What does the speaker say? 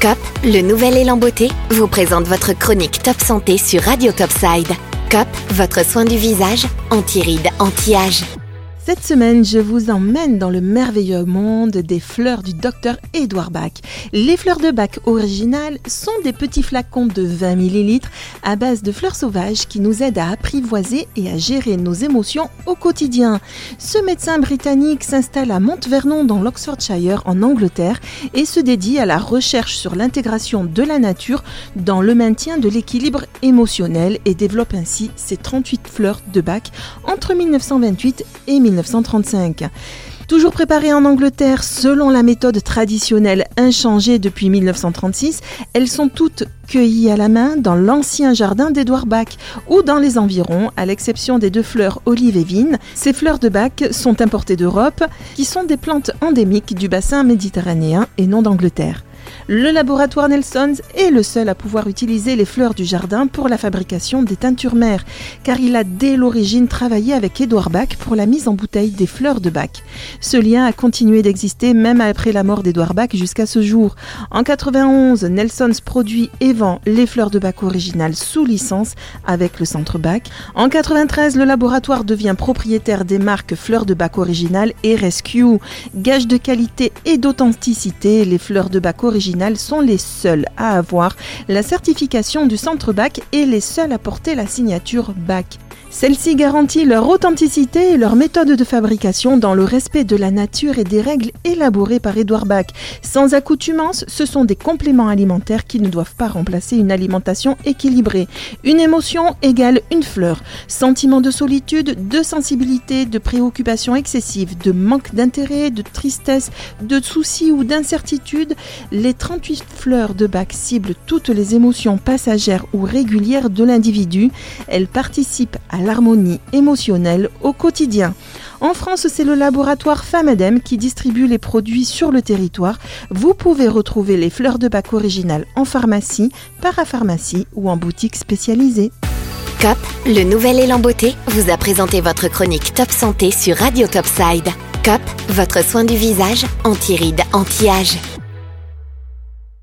COP, le nouvel élan beauté, vous présente votre chronique Top Santé sur Radio Topside. COP, votre soin du visage, anti-rides, anti-âge. Cette semaine, je vous emmène dans le merveilleux monde des fleurs du docteur Edouard Bach. Les fleurs de Bach originales sont des petits flacons de 20 ml à base de fleurs sauvages qui nous aident à apprivoiser et à gérer nos émotions au quotidien. Ce médecin britannique s'installe à Mont-Vernon dans l'Oxfordshire en Angleterre et se dédie à la recherche sur l'intégration de la nature dans le maintien de l'équilibre émotionnel et développe ainsi ses 38 fleurs de Bach entre 1928 et 1928. 1935. Toujours préparées en Angleterre selon la méthode traditionnelle inchangée depuis 1936, elles sont toutes cueillies à la main dans l'ancien jardin d'Edouard Bach ou dans les environs, à l'exception des deux fleurs olive et vigne. Ces fleurs de Bach sont importées d'Europe, qui sont des plantes endémiques du bassin méditerranéen et non d'Angleterre. Le laboratoire Nelsons est le seul à pouvoir utiliser les fleurs du jardin pour la fabrication des teintures mères, car il a dès l'origine travaillé avec Édouard Bach pour la mise en bouteille des fleurs de Bach. Ce lien a continué d'exister même après la mort d'Édouard Bach jusqu'à ce jour. En 91, Nelsons produit et vend les fleurs de Bach originales sous licence avec le centre Bach. En 93, le laboratoire devient propriétaire des marques Fleurs de Bach originales et Rescue. Gage de qualité et d'authenticité, les fleurs de Bach sont les seuls à avoir la certification du centre BAC et les seuls à porter la signature BAC. Celle-ci garantit leur authenticité et leur méthode de fabrication dans le respect de la nature et des règles élaborées par Edouard Bach. Sans accoutumance, ce sont des compléments alimentaires qui ne doivent pas remplacer une alimentation équilibrée. Une émotion égale une fleur. Sentiment de solitude, de sensibilité, de préoccupation excessive, de manque d'intérêt, de tristesse, de soucis ou d'incertitude, les 38 fleurs de Bach ciblent toutes les émotions passagères ou régulières de l'individu. Elles participent à l'harmonie émotionnelle au quotidien. En France, c'est le laboratoire Famadem qui distribue les produits sur le territoire. Vous pouvez retrouver les fleurs de bac originales en pharmacie, parapharmacie ou en boutique spécialisée. COP, le nouvel élan beauté, vous a présenté votre chronique Top Santé sur Radio Topside. COP, votre soin du visage, anti-rides, anti-âge.